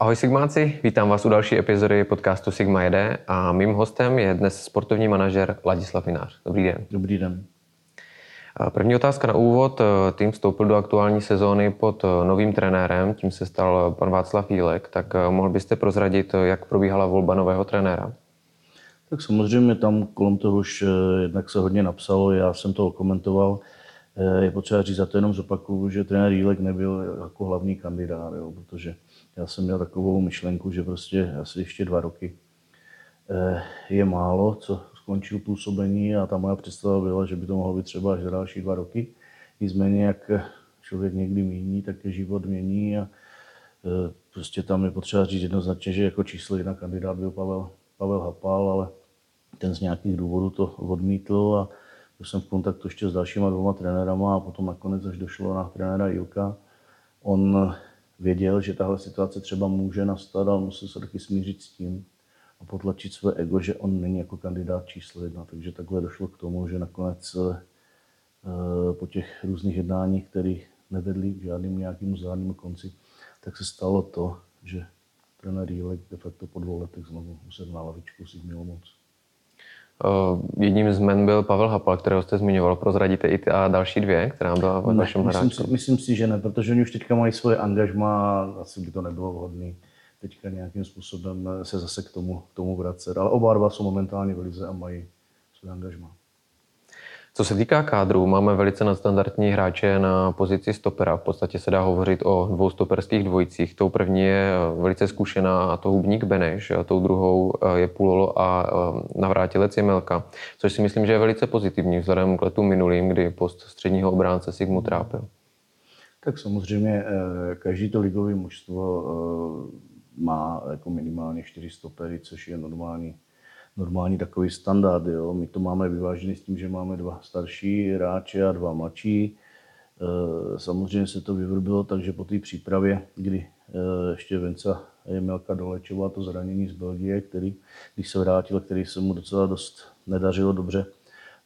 Ahoj Sigmáci, vítám vás u další epizody podcastu Sigma jede a mým hostem je dnes sportovní manažer Ladislav Minář. Dobrý den. Dobrý den. První otázka na úvod. Tým vstoupil do aktuální sezóny pod novým trenérem, tím se stal pan Václav Jílek. Tak mohl byste prozradit, jak probíhala volba nového trenéra? Tak samozřejmě tam kolem toho už jednak se hodně napsalo, já jsem to komentoval. Je potřeba říct, a to jenom zopakuju, že trenér Jílek nebyl jako hlavní kandidát, jo, protože já jsem měl takovou myšlenku, že prostě asi ještě dva roky eh, je málo, co skončil působení a ta moja představa byla, že by to mohlo být třeba až další dva roky. Nicméně, jak člověk někdy mění, tak život mění a prostě tam je potřeba říct jednoznačně, že jako číslo jedna kandidát byl Pavel, Pavel Hapal, ale ten z nějakých důvodů to odmítl a byl jsem v kontaktu ještě s dalšíma dvěma trenérama a potom nakonec až došlo na trenéra Jilka. On věděl, že tahle situace třeba může nastat, ale musel se taky smířit s tím a potlačit své ego, že on není jako kandidát číslo jedna. Takže takhle došlo k tomu, že nakonec eh, po těch různých jednáních, které nevedly k žádným nějakým zdárnému konci, tak se stalo to, že trenér Jílek de facto po dvou letech znovu usedl na lavičku si měl moc. Uh, jedním z men byl Pavel Hapal, kterého jste zmiňoval. Prozradíte i ty a další dvě, která byla v vašem myslím si, myslím si, že ne, protože oni už teďka mají svoje angažma a asi by to nebylo vhodné teďka nějakým způsobem se zase k tomu, k tomu vracet. Ale oba dva jsou momentálně v lize a mají své angažma. Co se týká kádru, máme velice nadstandardní hráče na pozici stopera. V podstatě se dá hovořit o dvou stoperských dvojicích. Tou první je eh, velice zkušená a to hubník Beneš, a tou druhou eh, je Pulolo a eh, navrátilec Jemelka, což si myslím, že je velice pozitivní vzhledem k letům minulým, kdy post středního obránce Sigmu trápil. Tak samozřejmě každý to ligový mužstvo má jako minimálně čtyři stopery, což je normální normální takový standard. Jo. My to máme vyvážený s tím, že máme dva starší hráče a dva mladší. E, samozřejmě se to vyvrbilo tak, že po té přípravě, kdy e, ještě Venca Jemelka dolečoval to zranění z Belgie, který, když se vrátil, který se mu docela dost nedařilo dobře,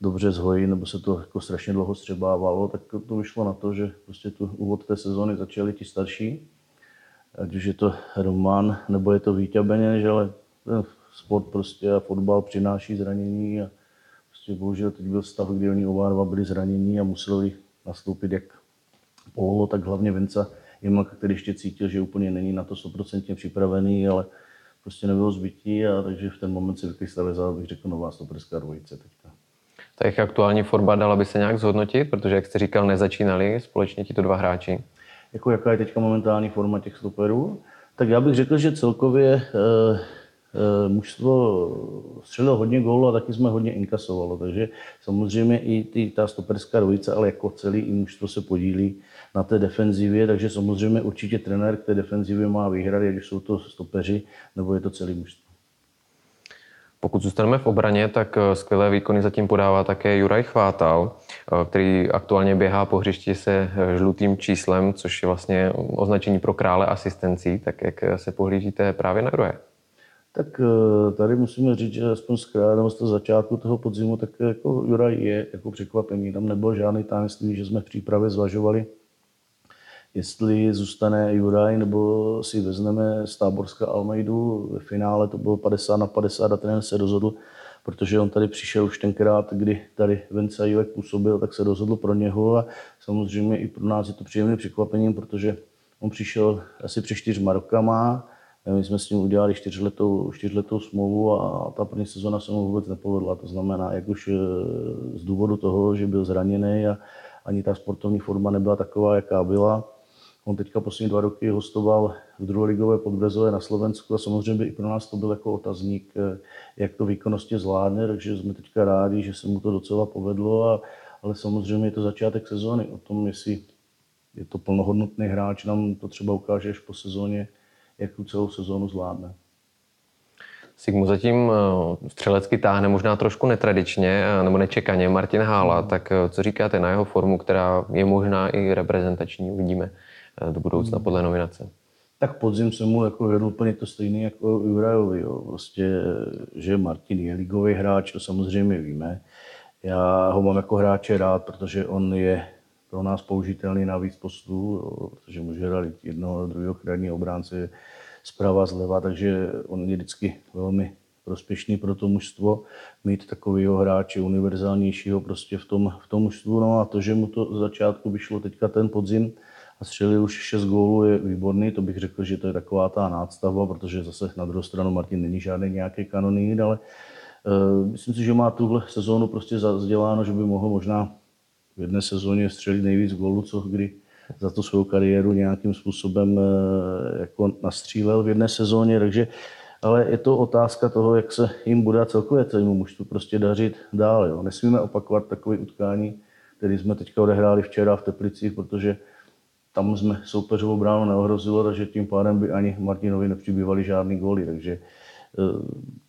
dobře zhojit, nebo se to jako strašně dlouho střebávalo, tak to vyšlo na to, že prostě tu úvod té sezóny začali ti starší, ať už je to Roman, nebo je to Vítě Beněž, ale sport prostě a fotbal přináší zranění a prostě bohužel teď byl stav, kdy oni oba dva byli zranění a museli nastoupit jak Polo, tak hlavně Vinca Jemelka, který ještě cítil, že úplně není na to 100% připravený, ale prostě nebylo zbytí a takže v ten moment si vykrystalizoval, bych řekl, nová stoperská dvojice teďka. Tak aktuální forma dala by se nějak zhodnotit, protože, jak jste říkal, nezačínali společně tito dva hráči? Jako jaká je teďka momentální forma těch stoperů? Tak já bych řekl, že celkově Eh, mužstvo střelilo hodně gólů a taky jsme hodně inkasovalo, takže samozřejmě i ty, ta stoperská dvojice, ale jako celý i mužstvo se podílí na té defenzivě, takže samozřejmě určitě trenér k té defenzivě má výhrady, už jsou to stopeři, nebo je to celý mužstvo. Pokud zůstaneme v obraně, tak eh, skvělé výkony zatím podává také Juraj Chvátal, eh, který aktuálně běhá po hřišti se žlutým číslem, což je vlastně označení pro krále asistencí. Tak jak se pohlížíte právě na Juraje? Tak eh, tady musíme říct, že aspoň z z toho začátku toho podzimu, tak jako Juraj je jako překvapení. Tam nebylo žádný tajemství, že jsme v přípravě zvažovali, jestli zůstane Juraj, nebo si vezmeme z Táborska Almeidu. Ve finále to bylo 50 na 50 a ten se rozhodl, protože on tady přišel už tenkrát, kdy tady Vence Jilek působil, tak se rozhodl pro něho a samozřejmě i pro nás je to příjemné překvapením, protože on přišel asi před čtyřma rokama, my jsme s ním udělali čtyřletou, čtyřletou smlouvu a ta první sezona se mu vůbec nepovedla. To znamená, jak už eh, z důvodu toho, že byl zraněný a ani ta sportovní forma nebyla taková, jaká byla. On teďka poslední dva roky hostoval v druholigové podbrezové na Slovensku a samozřejmě i pro nás to byl jako otazník, eh, jak to výkonnosti zvládne, takže jsme teďka rádi, že se mu to docela povedlo, a, ale samozřejmě je to začátek sezóny. O tom, jestli je to plnohodnotný hráč, nám to třeba ukáže až po sezóně, jak tu celou sezónu zvládne. Sigmu zatím eh, střelecky táhne možná trošku netradičně eh, nebo nečekaně Martin Hála, mm. tak eh, co říkáte na jeho formu, která je možná i reprezentační, uvidíme do budoucna mm. podle nominace. Tak podzim se mu jako vedl úplně to stejný jako Jurajovi. Jo. Prostě, že Martin je ligový hráč, to samozřejmě víme. Já ho mám jako hráče rád, protože on je pro nás použitelný na víc postů, protože může hrát jednoho, druhého krajního obránce, zprava, zleva, takže on je vždycky velmi prospěšný pro to mužstvo, mít takového hráče univerzálnějšího prostě v tom, v tom mužstvu. No a to, že mu to z začátku vyšlo teďka ten podzim a střelil už 6 gólů, je výborný. To bych řekl, že to je taková ta nástavba, protože zase na druhou stranu Martin není žádný nějaký kanonýr, ale uh, myslím si, že má tuhle sezónu prostě zazděláno, že by mohl možná v jedné sezóně střelit nejvíc gólů, co kdy za tu svou kariéru nějakým způsobem uh, jako nastřílel v jedné sezóně, takže ale je to otázka toho, jak se jim bude celkově celému mužstvu prostě dařit dál. Jo. Nesmíme opakovat takové utkání, které jsme teďka odehráli včera v Teplicích, protože tam jsme soupeřovou bránu neohrozilo, takže tím pádem by ani Martinovi nepřibývali žádný góly. Takže uh,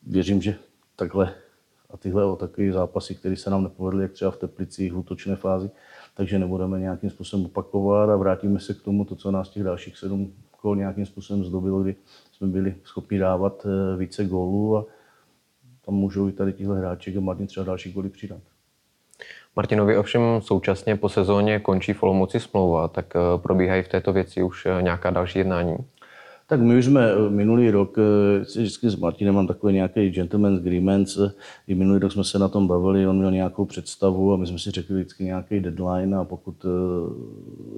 věřím, že takhle a tyhle takové zápasy, které se nám nepovedly, jak třeba v Teplicích v útočné fázi, takže nebudeme nějakým způsobem opakovat a vrátíme se k tomu, to, co nás těch dalších sedm kol nějakým způsobem zdobilo, kdy jsme byli schopni dávat eh, více gólů a tam můžou i tady tihle hráči a Martin třeba další góly přidat. Martinovi ovšem současně po sezóně končí v Olomouci smlouva, tak eh, probíhají v této věci už eh, nějaká další jednání? Tak my už jsme minulý rok, vždycky s Martinem mám takový nějaký gentleman's agreement, i minulý rok jsme se na tom bavili, on měl nějakou představu a my jsme si řekli vždycky nějaký deadline a pokud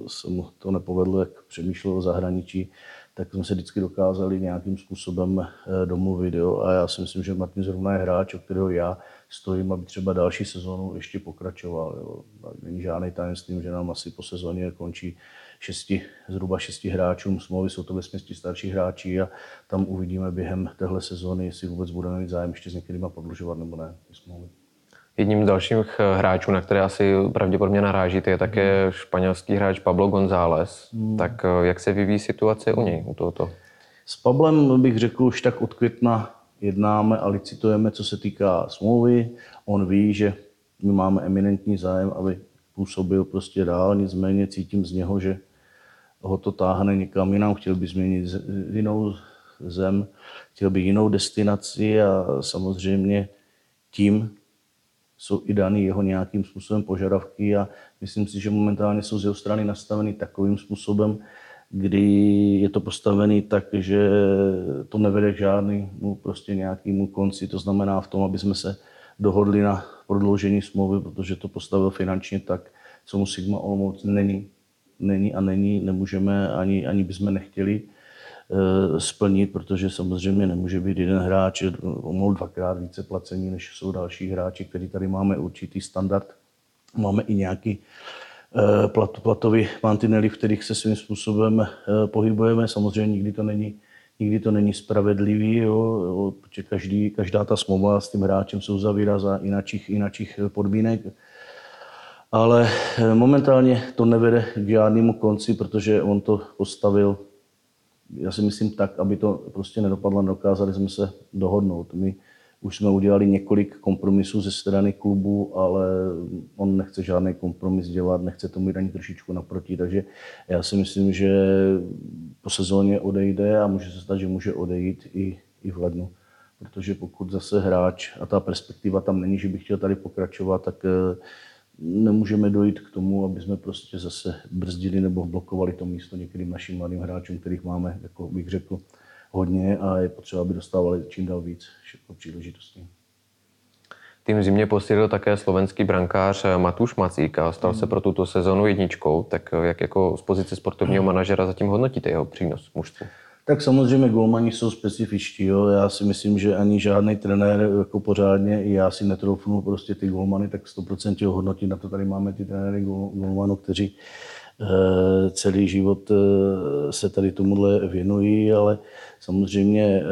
se mu to nepovedlo, jak přemýšlel o zahraničí, tak jsme se vždycky dokázali nějakým způsobem eh, domluvit. Jo? A já si myslím, že Martin zrovna je hráč, o kterého já stojím, aby třeba další sezónu ještě pokračoval. Jo? Není žádný tajemství, že nám asi po sezóně končí šesti, zhruba šesti hráčům smlouvy, jsou to ve směsti starší hráči a tam uvidíme během téhle sezóny, jestli vůbec budeme mít zájem ještě s některými prodlužovat nebo ne smlouvy. Jedním z dalších eh, hráčů, na které asi pravděpodobně narážíte, je také hmm. španělský hráč Pablo González. Hmm. Tak eh, jak se vyvíjí situace u něj, u tohoto? S Pablem bych řekl, už tak od května jednáme a licitujeme, co se týká smlouvy. On ví, že my máme eminentní zájem, aby působil prostě dál, nicméně cítím z něho, že ho to táhne někam jinam, chtěl by změnit jinou zem, chtěl by jinou destinaci a samozřejmě tím jsou i daný jeho nějakým způsobem požadavky a myslím si, že momentálně jsou z jeho strany nastaveny takovým způsobem, kdy je to postavený tak, že to nevede k žádnému prostě nějakému konci. To znamená v tom, aby jsme se dohodli na prodloužení smlouvy, protože to postavil finančně tak, co mu Sigma Olomouc není, není a není, nemůžeme ani, ani bychom nechtěli Eh, splnit, protože samozřejmě nemůže být jeden hráč o dvakrát více placení, než jsou další hráči, který tady máme určitý standard. Máme i nějaký eh, plat, platový mantinely, v kterých se svým způsobem eh, pohybujeme. Samozřejmě nikdy to není, nikdy to není spravedlivý, jo, protože každý, každá ta smlouva s tím hráčem se uzavírá za inačích, inačích podmínek. Ale momentálně to nevede k žádnému konci, protože on to postavil já si myslím tak, aby to prostě nedopadlo, dokázali jsme se dohodnout. My už jsme udělali několik kompromisů ze strany klubu, ale on nechce žádný kompromis dělat, nechce tomu jít ani trošičku naproti, takže já si myslím, že po sezóně odejde a může se stát, že může odejít i, i v lednu. Protože pokud zase hráč a ta perspektiva tam není, že bych chtěl tady pokračovat, tak nemůžeme dojít k tomu, aby jsme prostě zase brzdili nebo blokovali to místo některým našim mladým hráčům, kterých máme, jako bych řekl, hodně a je potřeba, aby dostávali čím dál víc příležitostí. Tým zimě posílil také slovenský brankář Matuš Macík a stal se pro tuto sezonu jedničkou. Tak jak jako z pozice sportovního manažera zatím hodnotíte jeho přínos mužstvu? Tak samozřejmě golmani jsou specifičtí. Jo. Já si myslím, že ani žádný trenér jako pořádně, i já si netroufnu prostě ty golmany tak 100% hodnotit. Na to tady máme ty trenéry golmanů, kteří e, celý život e, se tady tomuhle věnují, ale samozřejmě e,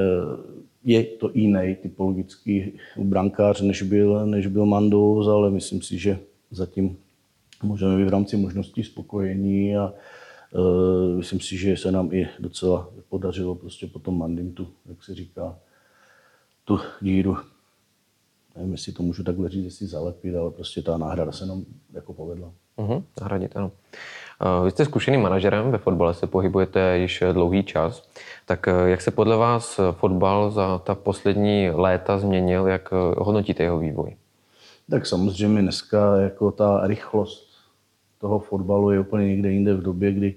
je to jiný typologický brankář, než byl, než byl Mandous, ale myslím si, že zatím můžeme být v rámci možností spokojení a myslím si, že se nám i docela podařilo prostě potom Mandintu, jak se říká, tu díru, nevím, jestli to můžu takhle říct, jestli zalepit, ale prostě ta náhrada se nám jako povedla. Uh-huh, nahradit, ano. Uh, vy jste zkušeným manažerem, ve fotbale se pohybujete již dlouhý čas. Tak uh, jak se podle vás fotbal za ta poslední léta změnil, jak hodnotíte jeho vývoj? Tak samozřejmě dneska jako ta rychlost toho fotbalu je úplně někde jinde v době, kdy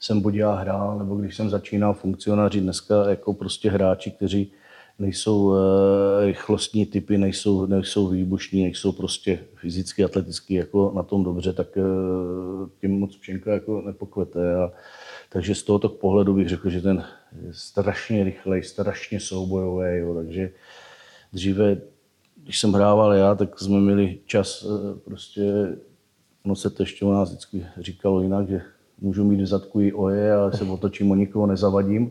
jsem Boděja hrál, nebo když jsem začínal funkcionáři, dneska jako prostě hráči, kteří nejsou e, rychlostní typy, nejsou, nejsou výbušní, nejsou prostě fyzicky, atleticky jako na tom dobře, tak e, tím moc Pšenka jako nepokvete. A, takže z tohoto pohledu bych řekl, že ten je strašně rychlej, strašně soubojový, jo, takže dříve, když jsem hrával já, tak jsme měli čas e, prostě, no se to ještě u nás vždycky říkalo jinak, že můžu mít v zadku i oje, ale se otočím, o nikoho nezavadím.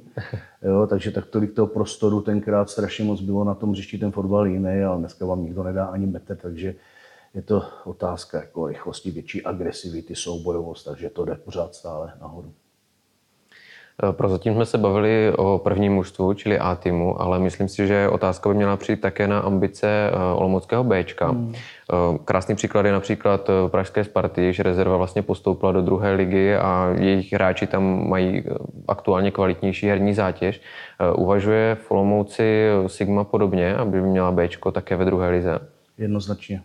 Jo, takže tak tolik toho prostoru tenkrát strašně moc bylo na tom hřišti ten fotbal jiný, ale dneska vám nikdo nedá ani metr, takže je to otázka jako rychlosti, větší agresivity, soubojovost, takže to jde pořád stále nahoru. Eh, prozatím jsme se bavili o prvním mužstvu, čili A týmu, ale myslím si, že otázka by měla přijít také na ambice eh, Olomouckého Bčka. Hmm. Eh, krásný příklad je například Pražské Sparty, že rezerva vlastně postoupila do druhé ligy a jejich hráči tam mají aktuálně kvalitnější herní zátěž. Uvažuje v Olomouci Sigma podobně, aby měla Bčko také ve druhé lize? Jednoznačně.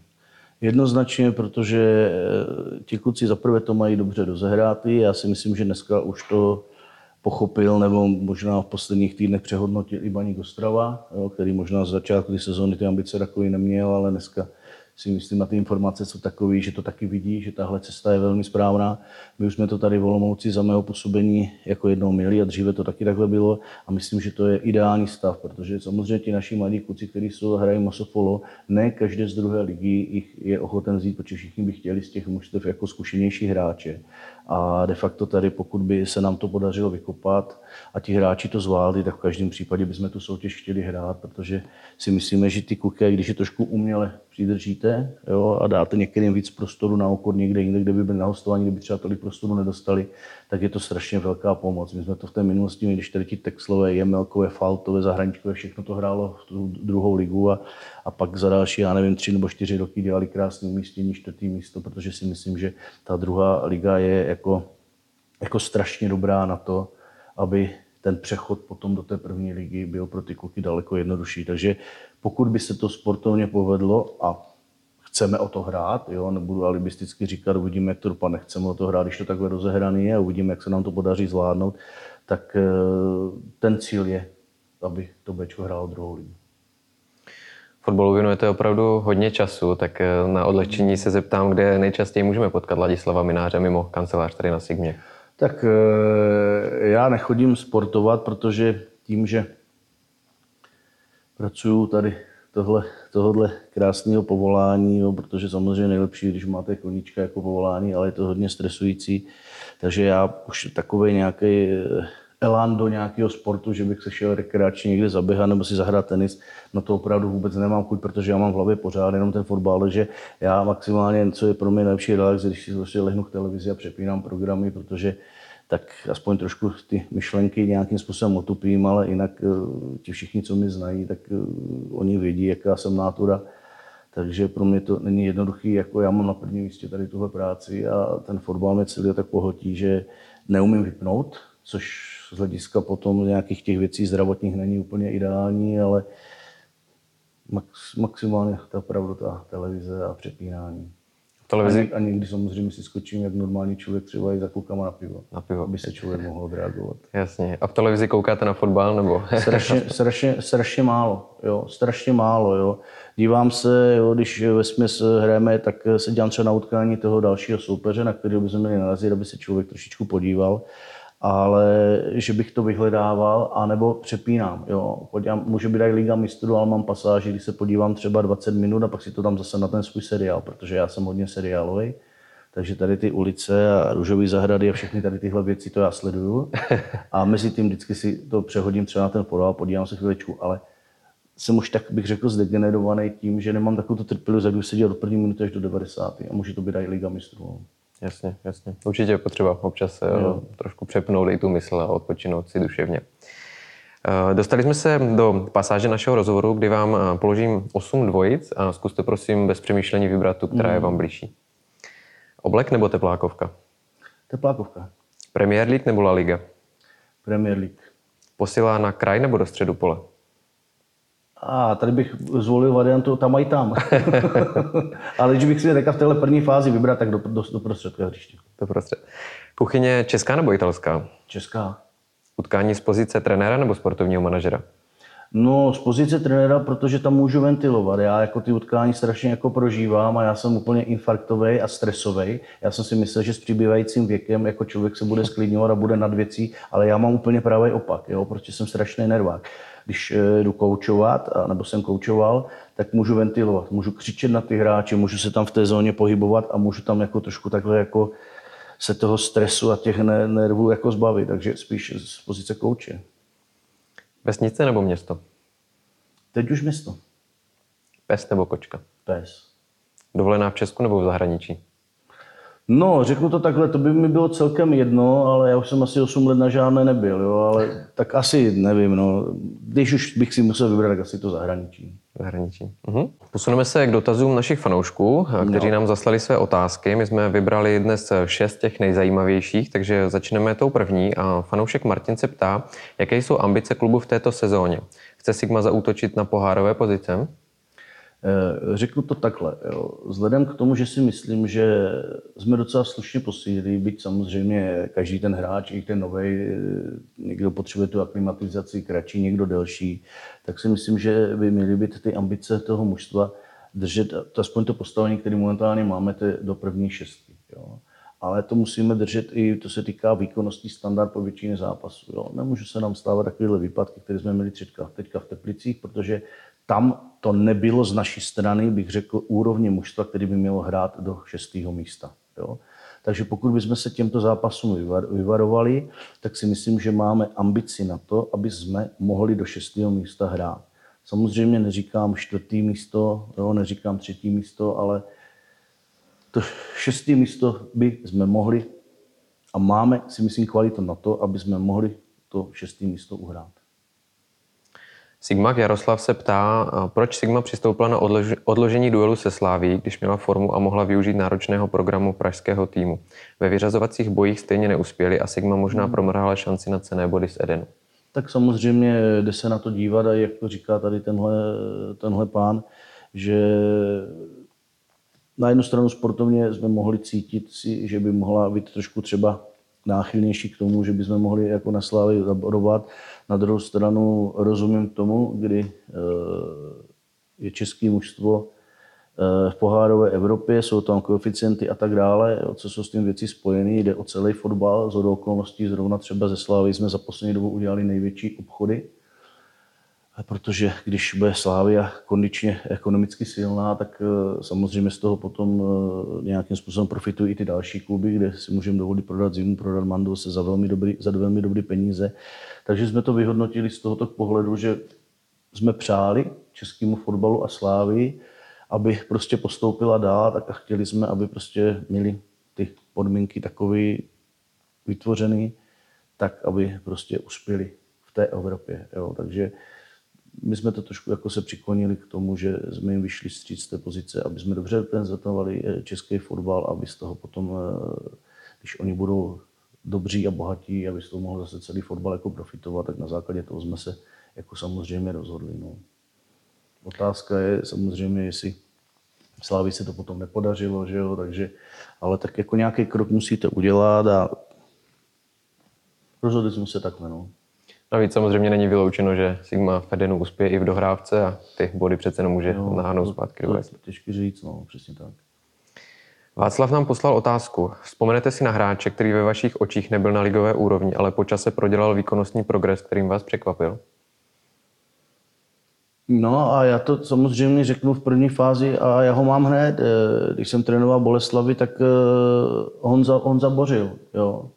Jednoznačně, protože ti kluci zaprvé to mají dobře rozehrátý. Já si myslím, že dneska už to pochopil nebo možná v posledních týdnech přehodnotil i Baník Ostrava, jo, který možná z začátku sezóny ty ambice takový neměl, ale dneska si myslím, na ty informace jsou takové, že to taky vidí, že tahle cesta je velmi správná. My už jsme to tady v Olomouci za mého působení jako jednou měli a dříve to taky takhle bylo a myslím, že to je ideální stav, protože samozřejmě ti naši mladí kluci, kteří jsou hrají masofolo, ne každé z druhé ligy jich je ochoten vzít, protože všichni by chtěli z těch mužstev jako zkušenější hráče. A de facto tady, pokud by se nám to podařilo vykopat a ti hráči to zvládli, tak v každém případě bychom tu soutěž chtěli hrát, protože si myslíme, že ty kuky, když je trošku uměle přidržíte jo, a dáte některým víc prostoru na okor někde jinde, kde by byli na hostování, kdyby třeba tolik prostoru nedostali, tak je to strašně velká pomoc. My jsme to v té minulosti měli, když tady ti Texlové, Jemelkové, Faltové, zahraničkové, všechno to hrálo v tu druhou ligu a, a pak za další, já nevím, tři nebo čtyři roky dělali krásné umístění, čtvrtý místo, protože si myslím, že ta druhá liga je jako, jako strašně dobrá na to, aby ten přechod potom do té první ligy byl pro ty kluky daleko jednodušší. Takže pokud by se to sportovně povedlo a chceme o to hrát, jo, nebudu alibisticky říkat, uvidíme, jak to dopadne, chceme o to hrát, když to takhle rozehraný je a uvidíme, jak se nám to podaří zvládnout, tak eh, ten cíl je, aby to Bčko hrálo druhou ligu. Fotbalu věnujete opravdu hodně času, tak eh, na odlehčení se zeptám, kde nejčastěji můžeme potkat Ladislava Mináře mimo kancelář tady na Sigmě. Tak eh, já nechodím sportovat, protože tím, že pracuju tady tohle, tohle krásného povolání, jo, protože samozřejmě nejlepší, když máte koníčka jako povolání, ale je to hodně stresující. Takže já už takový nějaký eh, elán do nějakého sportu, že bych se šel rekreačně někde zaběhat nebo si zahrát tenis, na to opravdu vůbec nemám chuť, protože já mám v hlavě pořád jenom ten fotbal, takže já maximálně, co je pro mě nejlepší relax, když si prostě lehnu k televizi a přepínám programy, protože tak aspoň trošku ty myšlenky nějakým způsobem otupím, ale jinak eh, ti všichni, co mě znají, tak eh, oni vědí, jaká jsem nátura. Takže pro mě to není jednoduchý, jako já mám na prvním místě tady tuhle práci a ten fotbal mě celý tak pohltí, že neumím vypnout, což z hlediska potom nějakých těch věcí zdravotních není úplně ideální, ale max, maximálně ta opravdu ta televize a přepínání. Televizi? A, někdy samozřejmě si skočím, jak normální člověk třeba i za klukama na pivo, na pivo. aby se člověk mohl odreagovat. Jasně. A v televizi koukáte na fotbal nebo? strašně, strašně, strašně málo, jo, strašně málo, jo. Dívám se, jo, když ve směs hrajeme, tak se dívám třeba na utkání toho dalšího soupeře, na kterého bychom měli narazit, aby se člověk trošičku podíval ale že bych to vyhledával, anebo přepínám. Jo. Podívám, může být i Liga mistrů, ale mám pasáži, když se podívám třeba 20 minut a pak si to tam zase na ten svůj seriál, protože já jsem hodně seriálový. Takže tady ty ulice a růžové zahrady a všechny tady tyhle věci, to já sleduju. A mezi tím vždycky si to přehodím třeba na ten porál, podívám se chvíličku, ale jsem už tak, bych řekl, zdegenerovaný tím, že nemám takovou trpělivost, jak bych seděl do první minuty až do 90. A může to být i Liga mistrů. Jasně, jasně. Určitě je potřeba občas eh, jo. trošku přepnout i tu mysl a odpočinout si duševně. Eh, dostali jsme se do pasáže našeho rozhovoru, kdy vám eh, položím 8 dvojic a zkuste prosím bez přemýšlení vybrat tu, která je vám blížší. Oblek nebo teplákovka? Teplákovka. Premier League nebo La Liga? Premier League. Posila na kraj nebo do středu pole? A tady bych zvolil variantu tam i tam. Ale když bych si nechal v téhle první fázi vybrat, tak do, do, do prostředka hřiště. Do prostřed. Kuchyně česká nebo italská? Česká. Utkání z pozice trenéra nebo sportovního manažera? No, z pozice trenéra, protože tam můžu ventilovat. Já jako ty utkání strašně jako prožívám a já jsem úplně infarktový a stresový. Já jsem si myslel, že s přibývajícím věkem jako člověk se bude sklidňovat a bude nad věcí, ale já mám úplně pravý opak, jo, protože jsem strašný nervák. Když eh, jdu koučovat, nebo jsem koučoval, tak můžu ventilovat, můžu křičet na ty hráče, můžu se tam v té zóně pohybovat a můžu tam jako trošku takhle jako se toho stresu a těch nervů jako zbavit, takže spíš z pozice kouče. Vesnice nebo město? Teď už město. Pes nebo kočka? Pes. Dovolená v Česku nebo v zahraničí? No, řeknu to takhle, to by mi bylo celkem jedno, ale já už jsem asi 8 let na žádné nebyl, jo, ale tak asi nevím, no. Když už bych si musel vybrat, tak asi to zahraničí. Zahraničí. Mhm. Posuneme se k dotazům našich fanoušků, kteří no. nám zaslali své otázky. My jsme vybrali dnes šest těch nejzajímavějších, takže začneme tou první. A fanoušek Martin se ptá, jaké jsou ambice klubu v této sezóně. Chce Sigma zaútočit na pohárové pozice? Eh, řeknu to takhle. Jo. Vzhledem k tomu, že si myslím, že jsme docela slušně posílili, byť samozřejmě každý ten hráč, i ten nový, eh, někdo potřebuje tu aklimatizaci kratší, někdo delší, tak si myslím, že by měly být ty ambice toho mužstva držet aspoň to postavení, které momentálně máme, to do první šestky. Jo. Ale to musíme držet i, to se týká výkonnosti standard po většině zápasů. Nemůže se nám stávat takovéhle výpadky, které jsme měli teďka v Teplicích, protože tam to nebylo z naší strany, bych řekl, úrovně mužstva, který by mělo hrát do šestého místa. Jo? Takže pokud bychom se těmto zápasům vyvarovali, tak si myslím, že máme ambici na to, aby jsme mohli do šestého místa hrát. Samozřejmě neříkám čtvrtý místo, jo, neříkám třetí místo, ale to šestý místo by jsme mohli a máme, si myslím, kvalitu na to, aby jsme mohli to šestý místo uhrát. Sigma Jaroslav se ptá, proč Sigma přistoupila na odložení duelu se Sláví, když měla formu a mohla využít náročného programu pražského týmu. Ve vyřazovacích bojích stejně neuspěli a Sigma možná hmm. promrhala šanci na cené body z Edenu. Tak samozřejmě jde se na to dívat a jak to říká tady tenhle, tenhle pán, že na jednu stranu sportovně jsme mohli cítit si, že by mohla být trošku třeba náchylnější k tomu, že bychom mohli jako na Slávy zabodovat. Na druhou stranu rozumím tomu, kdy eh, je české mužstvo eh, v pohárové Evropě, jsou tam koeficienty a tak dále, co jsou s tím věci spojený, jde o celý fotbal, z okolností zrovna třeba ze Slávy jsme za poslední dobu udělali největší obchody protože když bude Slávia kondičně ekonomicky silná, tak eh, samozřejmě z toho potom eh, nějakým způsobem profitují i ty další kluby, kde si můžeme dovolit prodat zimu, prodat Mandu se za velmi dobrý, za velmi dobrý peníze. Takže jsme to vyhodnotili z tohoto pohledu, že jsme přáli českému fotbalu a Slávii, aby prostě postoupila dál, tak a chtěli jsme, aby prostě měli ty podmínky takové vytvořené, tak aby prostě uspěli v té Evropě. Jo. Takže my jsme to trošku jako se přiklonili k tomu, že jsme jim vyšli stříc z té pozice, aby jsme dobře reprezentovali eh, český fotbal, aby z toho potom, eh, když oni budou dobří a bohatí, aby z toho mohl zase celý fotbal jako profitovat, tak na základě toho jsme se jako samozřejmě rozhodli. No. Otázka je samozřejmě, jestli Slávi se to potom nepodařilo, že jo, takže, ale tak jako nějaký krok musíte udělat a rozhodli jsme se takhle, no. Navíc samozřejmě není vyloučeno, že Sigma Fedenu uspěje i v dohrávce a ty body přece nemůže no, nahánout zpátky. To, to těžké říct, no, přesně tak. Václav nám poslal otázku. Vzpomenete si na hráče, který ve vašich očích nebyl na ligové úrovni, ale po čase prodělal výkonnostní progres, kterým vás překvapil? No a já to samozřejmě řeknu v první fázi a já ho mám hned. Eh, když jsem trénoval Boleslavy, tak eh, Honza, Honza Bořil. Jo.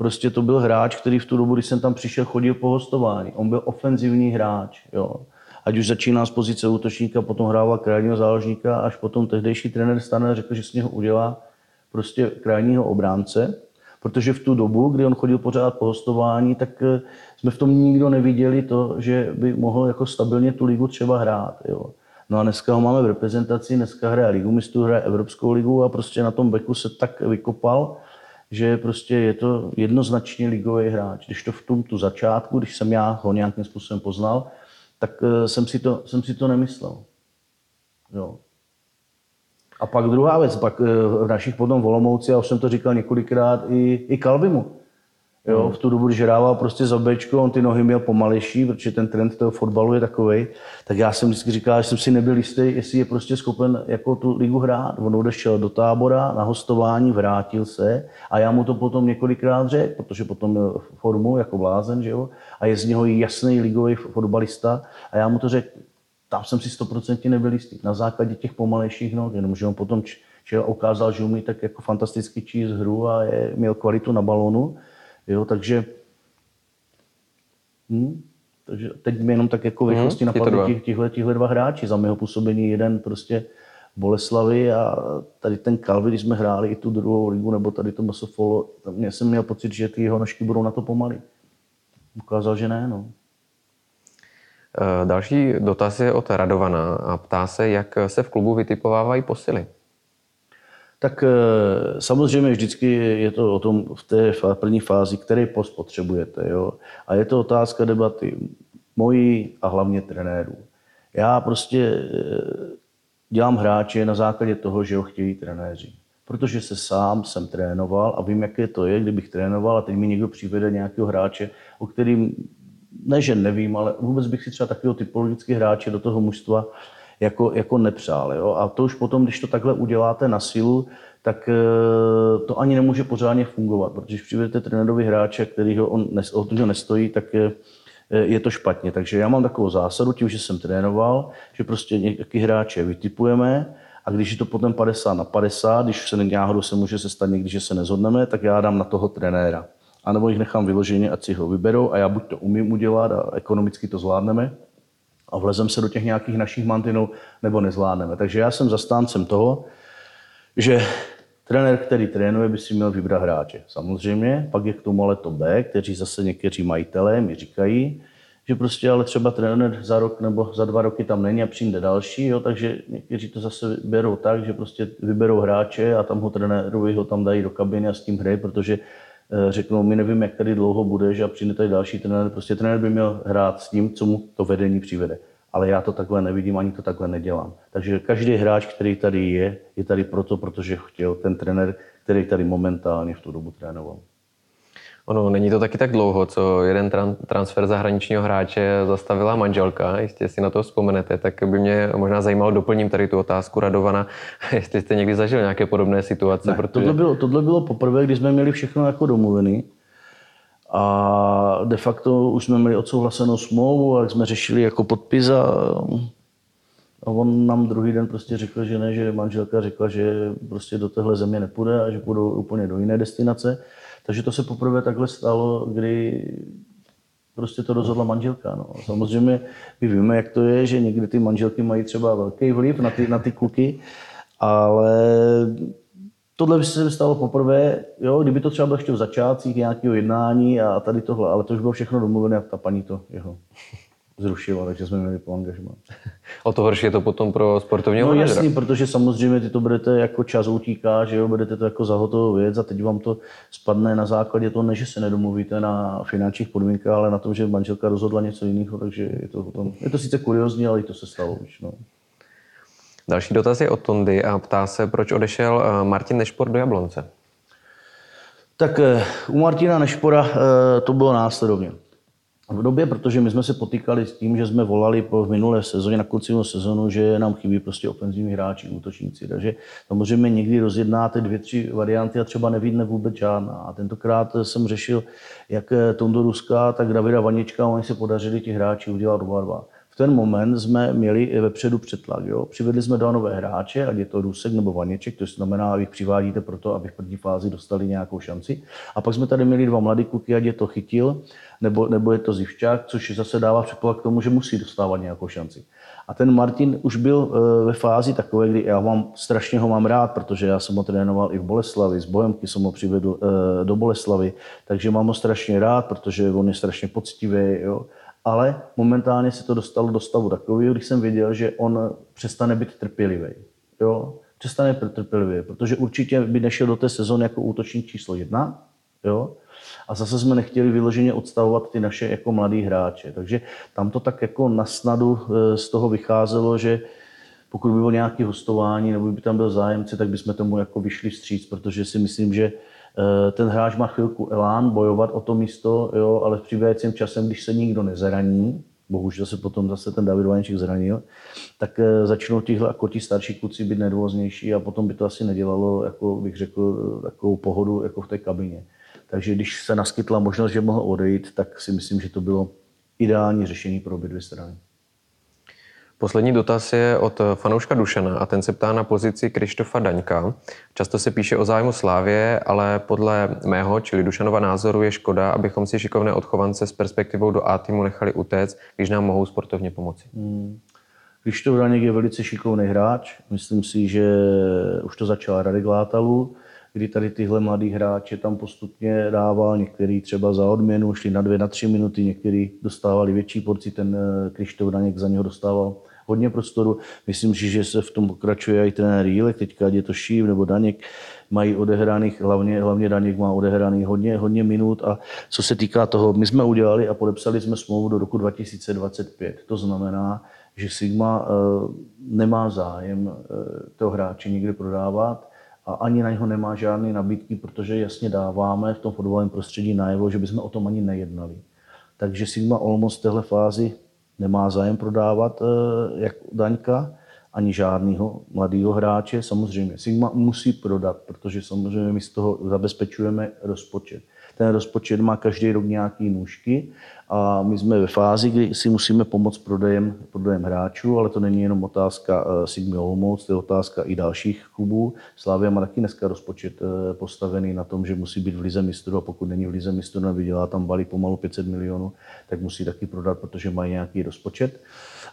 Prostě to byl hráč, který v tu dobu, když jsem tam přišel, chodil po hostování. On byl ofenzivní hráč. Jo. Ať už začíná z pozice útočníka, potom hrával krajního záložníka, až potom tehdejší trenér Stane řekl, že z něho udělá prostě krajního obránce. Protože v tu dobu, kdy on chodil pořád po hostování, tak eh, jsme v tom nikdo neviděli to, že by mohl jako stabilně tu ligu třeba hrát. Jo. No a dneska ho máme v reprezentaci, dneska hraje ligu mistrů, hraje Evropskou ligu a prostě na tom beku se tak vykopal, že prostě je to jednoznačně ligový hráč. Když to v tom tu začátku, když jsem já ho nějakým způsobem poznal, tak eh, jsem si to, jsem si to nemyslel. Jo. A pak druhá věc, pak v našich potom Volomouci, já už jsem to říkal několikrát i, i Kalvimu. Jo, hmm. v tu dobu, když hrával prostě za Bčko, on ty nohy měl pomalejší, protože ten trend toho fotbalu je takový. Tak já jsem vždycky říkal, že jsem si nebyl jistý, jestli je prostě schopen jako tu ligu hrát. On odešel do tábora na hostování, vrátil se a já mu to potom několikrát řekl, protože potom měl formu jako blázen, že jo? A je z něho jasný ligový fotbalista. A já mu to řekl, tam jsem si stoprocentně nebyl jistý. Na základě těch pomalejších noh, jenomže on potom čel, ukázal, že umí tak jako fantasticky číst hru a je, měl kvalitu na balonu. Jo, takže, hm, takže teď mi jenom tak jako v rychlosti hmm, napadly tihle, tihle dva hráči. Za mého působení jeden prostě Boleslavy a tady ten Kalvi, když jsme hráli i tu druhou ligu, nebo tady to Masofolo, tam jsem měl pocit, že ty jeho nožky budou na to pomalý. Ukázal, že ne, no. Eh, další dotaz je od Radovana a ptá se, jak se v klubu vytipovávají posily tak eh, samozřejmě vždycky je to o tom v té první fázi, který post potřebujete. Jo? A je to otázka debaty mojí a hlavně trenérů. Já prostě eh, dělám hráče na základě toho, že ho chtějí trenéři. Protože se sám jsem trénoval a vím, jaké to je, kdybych trénoval a teď mi někdo přivede nějakého hráče, o kterým ne, že nevím, ale vůbec bych si třeba takového typologického hráče do toho mužstva jako, jako nepřál. Jo? A to už potom, když to takhle uděláte na silu, tak eh, to ani nemůže pořádně fungovat, protože když přivedete trenérovi hráče, který ho on o toho nestojí, tak je, eh, je to špatně. Takže já mám takovou zásadu, tím, že jsem trénoval, že prostě nějaký hráče vytipujeme a když je to potom 50 na 50, když se náhodou se může se stát někdy, že se nezhodneme, tak já dám na toho trenéra. A nebo jich nechám vyloženě, ať si ho vyberou a já buď to umím udělat a ekonomicky to zvládneme, a vlezem se do těch nějakých našich mantinů, nebo nezvládneme. Takže já jsem zastáncem toho, že trenér, který trénuje, by si měl vybrat hráče. Samozřejmě, pak je k tomu ale to B, kteří zase někteří majitelé mi říkají, že prostě ale třeba trenér za rok nebo za dva roky tam není a přijde další, jo, takže někteří to zase berou tak, že prostě vyberou hráče a tam ho trenérovi ho tam dají do kabiny a s tím hrají, protože řeknou, my nevíme, jak tady dlouho budeš a přijde tady další trenér. Prostě trenér by měl hrát s tím, co mu to vedení přivede ale já to takhle nevidím, ani to takhle nedělám. Takže každý hráč, který tady je, je tady proto, protože chtěl ten trenér, který tady momentálně v tu dobu trénoval. Ono, není to taky tak dlouho, co jeden tran- transfer zahraničního hráče zastavila manželka, jestli si na to vzpomenete, tak by mě možná zajímalo, doplním tady tu otázku Radovana, jestli jste někdy zažil nějaké podobné situace. Ne, protože... tohle, bylo, tohle bylo poprvé, když jsme měli všechno jako domluvený. A de facto už jsme měli odsouhlasenou smlouvu a jsme řešili jako podpis a, a on nám druhý den prostě řekl, že ne, že manželka řekla, že prostě do téhle země nepůjde a že půjdou úplně do jiné destinace. Takže to se poprvé takhle stalo, kdy prostě to rozhodla manželka. No. Samozřejmě my víme, jak to je, že někdy ty manželky mají třeba velký vliv na ty, na ty kluky, ale tohle by se stalo poprvé, jo, kdyby to třeba bylo ještě v začátcích nějakého jednání a tady tohle, ale to už bylo všechno domluvené a ta paní to jeho zrušila, takže jsme měli po angažmá. O to horší je to potom pro sportovního No manažera. jasný, protože samozřejmě ty to budete jako čas utíká, že jo, budete to jako za hotovou věc a teď vám to spadne na základě toho, ne, že se nedomluvíte na finančních podmínkách, ale na tom, že manželka rozhodla něco jiného, takže je to potom, je to sice kuriozní, ale i to se stalo už, no. Další dotaz je od Tondy a ptá se, proč odešel eh, Martin Nešpor do Jablonce. Tak eh, u Martina Nešpora eh, to bylo následovně. V době, protože my jsme se potýkali s tím, že jsme volali po minulé sezóně, na konci sezónu, že nám chybí prostě ofenzivní hráči, útočníci. Takže samozřejmě někdy rozjednáte dvě, tři varianty a třeba nevídne vůbec žádná. A tentokrát jsem řešil jak Tondo Ruska, tak Davida Vanička, oni se podařili ti hráči udělat oba dva ten moment jsme měli vepředu přetlak. Jo? Přivedli jsme dva nové hráče, ať je to Rusek nebo Vaněček, to znamená, vy přivádíte proto, aby v první fázi dostali nějakou šanci. A pak jsme tady měli dva mladý kluky, ať je to Chytil, nebo, nebo je to Zivčák, což zase dává předpoklad k tomu, že musí dostávat nějakou šanci. A ten Martin už byl eh, ve fázi takové, kdy já mám, strašně ho mám rád, protože já jsem ho trénoval i v Boleslavi, z Bohemky jsem ho přivedl eh, do Boleslavy, takže mám ho strašně rád, protože on je strašně poctivý. Jo ale momentálně se to dostalo do stavu takového, když jsem věděl, že on přestane být trpělivý. Jo? Přestane být trpělivý, protože určitě by nešel do té sezóny jako útočník číslo jedna, jo? A zase jsme nechtěli vyloženě odstavovat ty naše jako mladý hráče. Takže tam to tak jako na snadu eh, z toho vycházelo, že pokud by bylo nějaké hostování nebo by tam byl zájemce, tak bychom tomu jako vyšli vstříc, protože si myslím, že ten hráč má chvilku elán bojovat o to místo, jo, ale v přivějícím časem, když se nikdo nezraní, bohužel se potom zase ten David Vajenčík zranil, tak eh, začnou tihle jako ti starší kluci být nervóznější a potom by to asi nedělalo, jako bych řekl, takovou pohodu jako v té kabině. Takže když se naskytla možnost, že mohl odejít, tak si myslím, že to bylo ideální řešení pro obě dvě strany. Poslední dotaz je od fanouška Dušana a ten se ptá na pozici Krištofa Daňka. Často se píše o zájmu Slávě, ale podle mého, čili Dušanova názoru, je škoda, abychom si šikovné odchovance s perspektivou do A týmu nechali utéct, když nám mohou sportovně pomoci. Hmm. Krištof Daněk je velice šikovný hráč. Myslím si, že už to začal Radek Látalu, kdy tady tyhle mladý hráče tam postupně dával, některý třeba za odměnu šli na dvě, na tři minuty, některý dostávali větší porci, ten eh, Krištof Daněk za něho dostával hodně prostoru. Myslím si, že se v tom pokračuje i trenér Jílek, teďka je to Šív nebo Daněk, mají odehraných, hlavně, hlavně Daněk má odehraných hodně, hodně minut a co se týká toho, my jsme udělali a podepsali jsme smlouvu do roku 2025. To znamená, že Sigma uh, nemá zájem uh, toho hráče někde prodávat a ani na něho nemá žádné nabídky, protože jasně dáváme v tom fotbalovém prostředí najevo, že bychom o tom ani nejednali. Takže Sigma Olmos v téhle fázi nemá zájem prodávat eh, jak Daňka, ani žádného mladého hráče. Samozřejmě Sigma musí prodat, protože samozřejmě my z toho zabezpečujeme rozpočet. Ten rozpočet má každý rok nějaké nůžky a my jsme ve fázi, kdy si musíme pomoct prodejem, prodejem hráčů, ale to není jenom otázka eh, Sigmy Olomouc, to je otázka i dalších klubů. Slávia má taky dneska rozpočet eh, postavený na tom, že musí být v lize mistru a pokud není v lize mistru, nevydělá tam balí pomalu 500 milionů, tak musí taky prodat, protože mají nějaký rozpočet.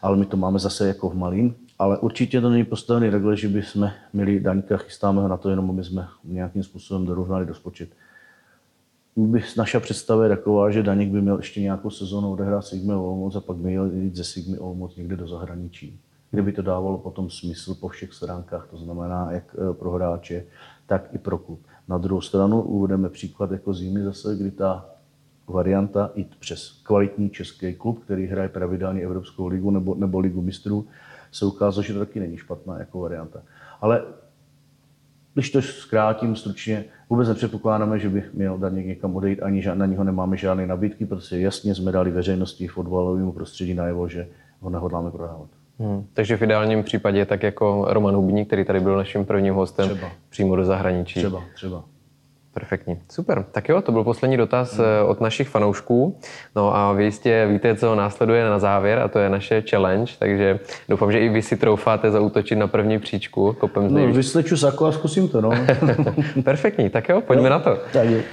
Ale my to máme zase jako v malým. Ale určitě to není postavený takhle, že bychom měli daňka, chystáme ho na to jenom, aby jsme nějakým způsobem dorovnali rozpočet by naša představa je taková, že Daněk by měl ještě nějakou sezónu odehrát Sigmy Olomouc a pak by měl jít ze Sigmy Olomouc někde do zahraničí. Kde by to dávalo potom smysl po všech stránkách, to znamená jak eh, pro hráče, tak i pro klub. Na druhou stranu uvedeme příklad jako zimy zase, kdy ta varianta jít přes kvalitní český klub, který hraje pravidelně Evropskou ligu nebo, nebo ligu mistrů, se ukázalo, že to taky není špatná jako varianta. Ale když to zkrátím stručně, vůbec nepředpokládáme, že by měl Daněk někam odejít, ani na něho nemáme žádné nabídky, protože jasně jsme dali veřejnosti fotbalovému prostředí najevo, že ho nehodláme prodávat. Hmm, takže v ideálním případě tak jako Roman Hubník, který tady byl naším prvním hostem, třeba. přímo do zahraničí. Třeba, třeba. Perfektní, super. Tak jo, to byl poslední dotaz hmm. od našich fanoušků. No a vy jistě víte, co následuje na závěr a to je naše challenge, takže doufám, že i vy si troufáte zautočit na první příčku kopem No, vysleču sako a zkusím to, no. Perfektní, tak jo, pojďme jo. na to. Tak je.